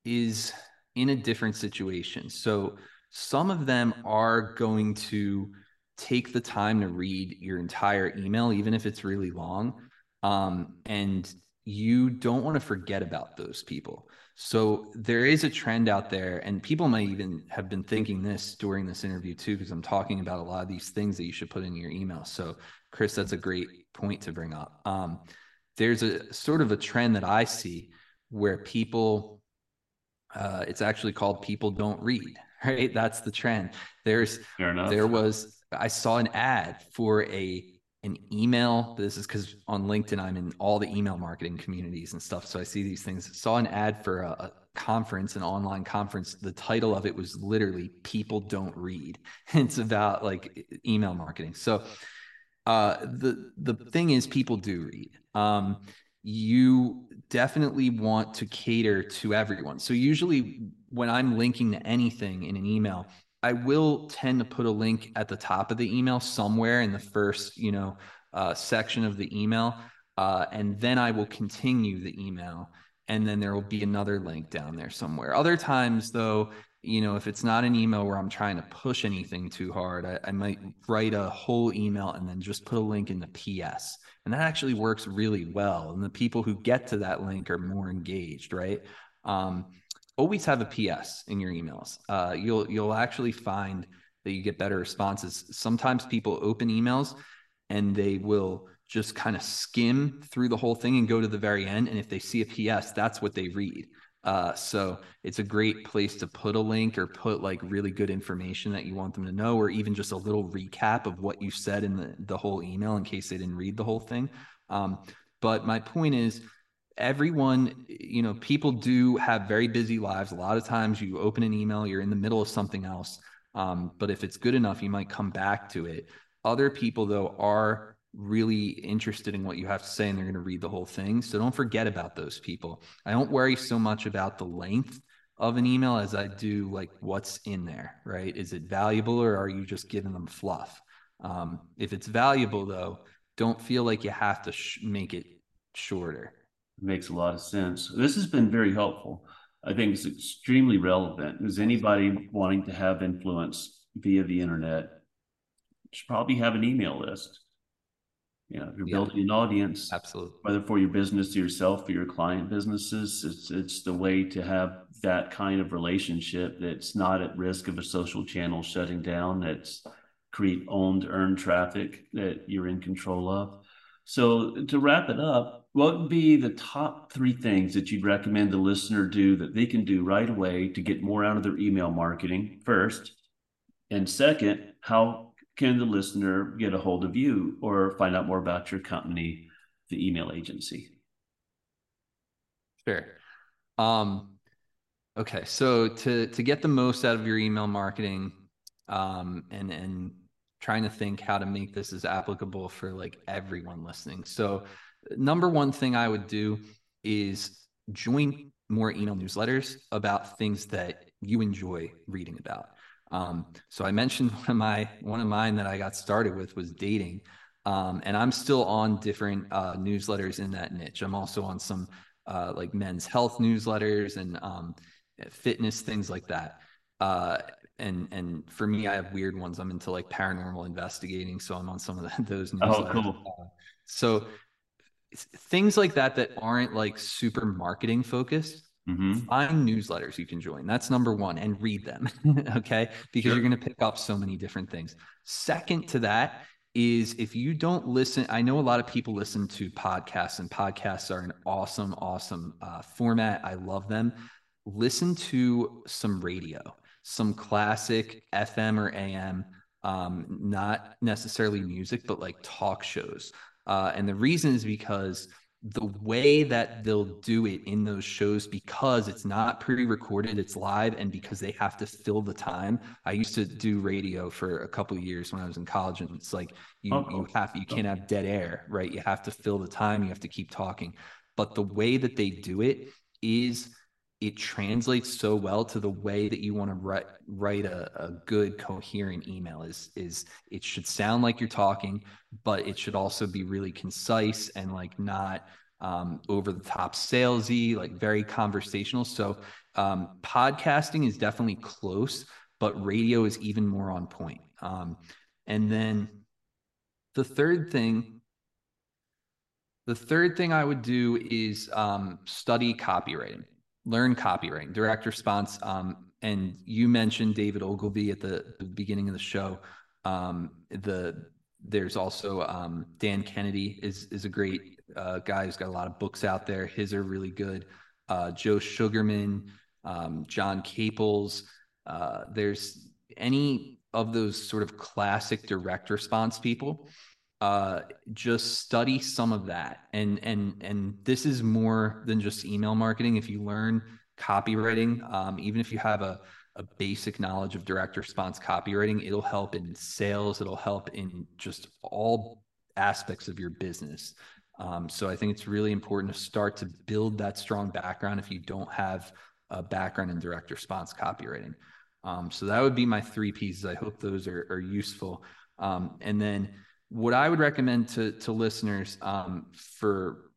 is in a different situation. So some of them are going to take the time to read your entire email, even if it's really long. Um, and you don't want to forget about those people. So there is a trend out there, and people might even have been thinking this during this interview too, because I'm talking about a lot of these things that you should put in your email. So, Chris, that's a great point to bring up. Um, there's a sort of a trend that I see where people, uh, it's actually called people don't read, right? That's the trend. There's there was I saw an ad for a an email. This is because on LinkedIn I'm in all the email marketing communities and stuff, so I see these things. Saw an ad for a, a conference, an online conference. The title of it was literally "People Don't Read." It's about like email marketing. So uh, the the thing is, people do read. Um, you definitely want to cater to everyone. So usually when I'm linking to anything in an email, I will tend to put a link at the top of the email somewhere in the first, you know, uh, section of the email, uh, and then I will continue the email, and then there will be another link down there somewhere. Other times, though, you know, if it's not an email where I'm trying to push anything too hard, I, I might write a whole email and then just put a link in the PS, and that actually works really well. And the people who get to that link are more engaged, right? Um, always have a PS in your emails. Uh, you'll you'll actually find that you get better responses. Sometimes people open emails and they will just kind of skim through the whole thing and go to the very end. And if they see a PS, that's what they read. Uh, so it's a great place to put a link or put like really good information that you want them to know, or even just a little recap of what you said in the, the whole email in case they didn't read the whole thing. Um, but my point is, everyone, you know, people do have very busy lives. A lot of times you open an email, you're in the middle of something else. Um, but if it's good enough, you might come back to it. Other people, though, are really interested in what you have to say and they're going to read the whole thing. So don't forget about those people. I don't worry so much about the length of an email as I do like what's in there, right? Is it valuable or are you just giving them fluff? Um, if it's valuable, though, don't feel like you have to sh- make it shorter. Makes a lot of sense. This has been very helpful. I think it's extremely relevant. Is anybody wanting to have influence via the internet should probably have an email list. You know, you're Yeah. building an audience, Absolutely. whether for your business yourself or your client businesses, it's it's the way to have that kind of relationship that's not at risk of a social channel shutting down, that's create owned earned traffic that you're in control of. So to wrap it up, what would be the top three things that you'd recommend the listener do that they can do right away to get more out of their email marketing first? And second, how can the listener get a hold of you or find out more about your company, the email agency? Sure. Um, okay, so to to get the most out of your email marketing, um, and and trying to think how to make this as applicable for like everyone listening. So, number one thing I would do is join more email newsletters about things that you enjoy reading about. Um, so I mentioned one of my one of mine that I got started with was dating. Um, and I'm still on different uh, newsletters in that niche. I'm also on some uh, like men's health newsletters and um, fitness things like that. Uh, and and for me, I have weird ones. I'm into like paranormal investigating, so I'm on some of the, those newsletters. Oh, cool. Uh, so things like that that aren't like super marketing focused Mm-hmm. find newsletters you can join. That's number one and read them okay? Because Sure. you're going to pick up so many different things. Second to that is if you don't listen i know a lot of people listen to podcasts and podcasts are an awesome awesome uh, format. I love them. Listen to some radio some classic fm or am um, not necessarily music but like talk shows. Uh, and the reason is because the way that they'll do it in those shows because it's not pre-recorded it's live and because they have to fill the time. I used to do radio for a couple of years when i was in college and it's like you, Oh, you have you can't have dead air right? You have to fill the time you have to keep talking. But the way that they do it is it translates so well to the way that you want to write write a, a good coherent email is is it should sound like you're talking but it should also be really concise and like not um, over the top salesy like very conversational. So um, podcasting is definitely close but radio is even more on point. Um, and then the third thing the third thing i would do is um, study copywriting learn copywriting, direct response. Um, and you mentioned David Ogilvy at the, beginning of the show. Um, the there's also um, Dan Kennedy is is a great uh, guy who's got a lot of books out there. His are really good. Uh, Joe Sugarman, um, John Caples. Uh, there's any of those sort of classic direct response people uh, just study some of that. And and and this is more than just email marketing. If you learn copywriting um, even if you have a, a basic knowledge of direct response copywriting it'll help in sales. It'll help in just all aspects of your business. Um, so i think it's really important to start to build that strong background if you don't have a background in direct response copywriting. Um, so that would be my three pieces i hope those are, are useful. Um, and then what I would recommend to to listeners um, for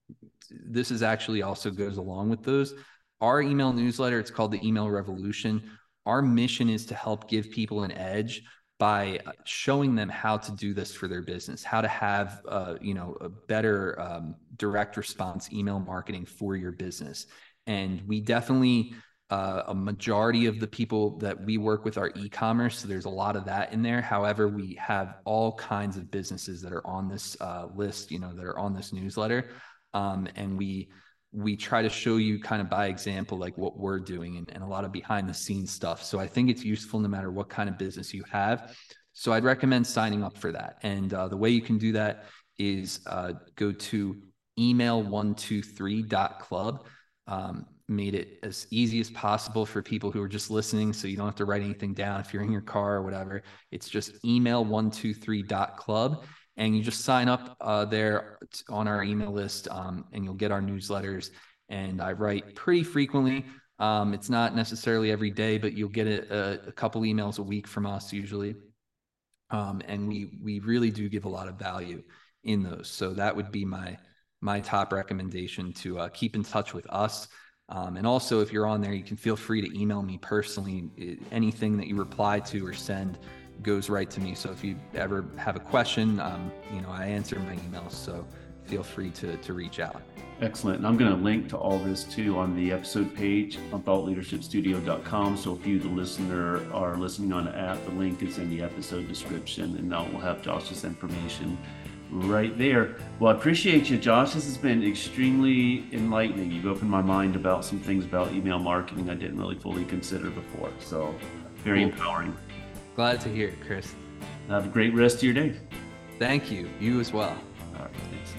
this is actually also goes along with those. Our email newsletter, it's called the Email Revolution. Our mission is to help give people an edge by uh, showing them how to do this for their business, how to have uh, you know a better um, direct response email marketing for your business. And we definitely uh, a majority of the people that we work with are e-commerce so there's a lot of that in there. However we have all kinds of businesses that are on this uh, list you know that are on this newsletter. Um, and we we try to show you kind of by example like what we're doing and, and a lot of behind the scenes stuff. So i think it's useful no matter what kind of business you have. So i'd recommend signing up for that. And uh, the way you can do that is uh, go to email123.club um, made it as easy as possible for people who are just listening so you don't have to write anything down if you're in your car or whatever. It's just email123.club and you just sign up uh, there on our email list um, and you'll get our newsletters and i write pretty frequently. Um, it's not necessarily every day but you'll get a, a, a couple emails a week from us usually. Um, and we we really do give a lot of value in those. So that would be my my top recommendation to uh, keep in touch with us um, and also, if you're on there, you can feel free to email me personally. Anything that you reply to or send goes right to me. So if you ever have a question, um, you know, I answer my emails. So feel free to, to reach out. Excellent. And I'm going to link to all this too on the episode page on thoughtleadershipstudio.com. So if you, the listener, are listening on the app, the link is in the episode description and that will have Josh's information right there. Well, I appreciate you, Josh. This has been extremely enlightening. You've opened my mind about some things about email marketing I didn't really fully consider before. So very Cool. empowering. Glad to hear it, Chris. Have a great rest of your day. Thank you. You as well. All right. Thanks.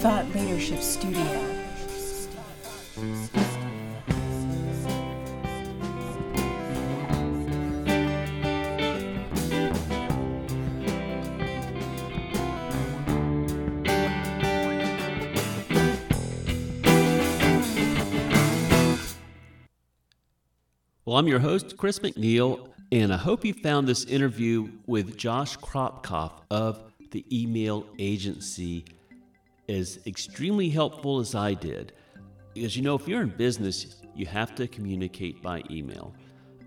Thought Leadership Studio. Well, I'm your host, Chris McNeil. And I hope you found this interview with Josh Kropkof of the email agency as extremely helpful as I did. Because you know, if you're in business, you have to communicate by email.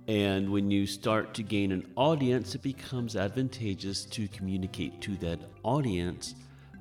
And when you start to gain an audience, it becomes advantageous to communicate to that audience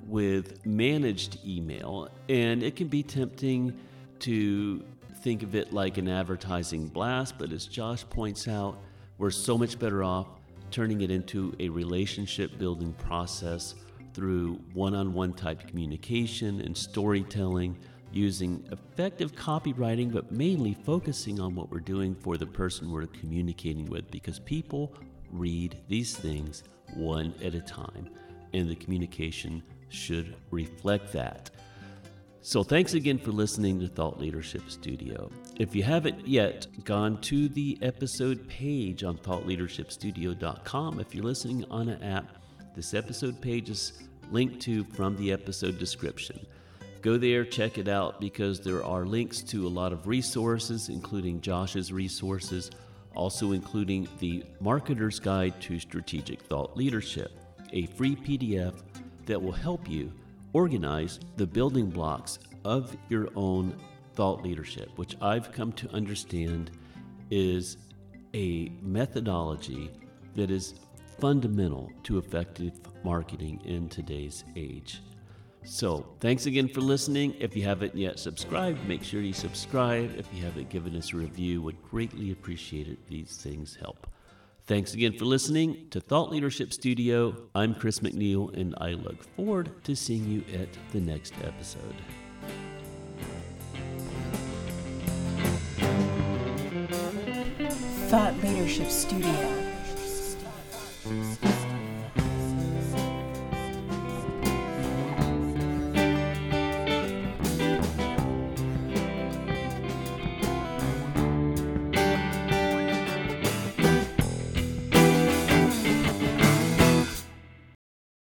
with managed email. And it can be tempting to think of it like an advertising blast, but as Josh points out, we're so much better off turning it into a relationship building process through one on one type communication and storytelling using effective copywriting, but mainly focusing on what we're doing for the person we're communicating with because people read these things one at a time, and the communication should reflect that. So, thanks again for listening to Thought Leadership Studio. If you haven't yet gone to the episode page on thoughtleadershipstudio.com, if you're listening on an app, this episode page is linked to from the episode description. Go there, check it out because there are links to a lot of resources, including Josh's resources, also including the Marketer's Guide to Strategic Thought Leadership, a free PDF that will help you organize the building blocks of your own thought leadership, which I've come to understand is a methodology that is fundamental to effective marketing in today's age. So, thanks again for listening. If you haven't yet subscribed, make sure you subscribe. If you haven't given us a review, would greatly appreciate it. These things help. Thanks again for listening to Thought Leadership Studio. I'm Chris McNeil, and I look forward to seeing you at the next episode. Thought Leadership Studio.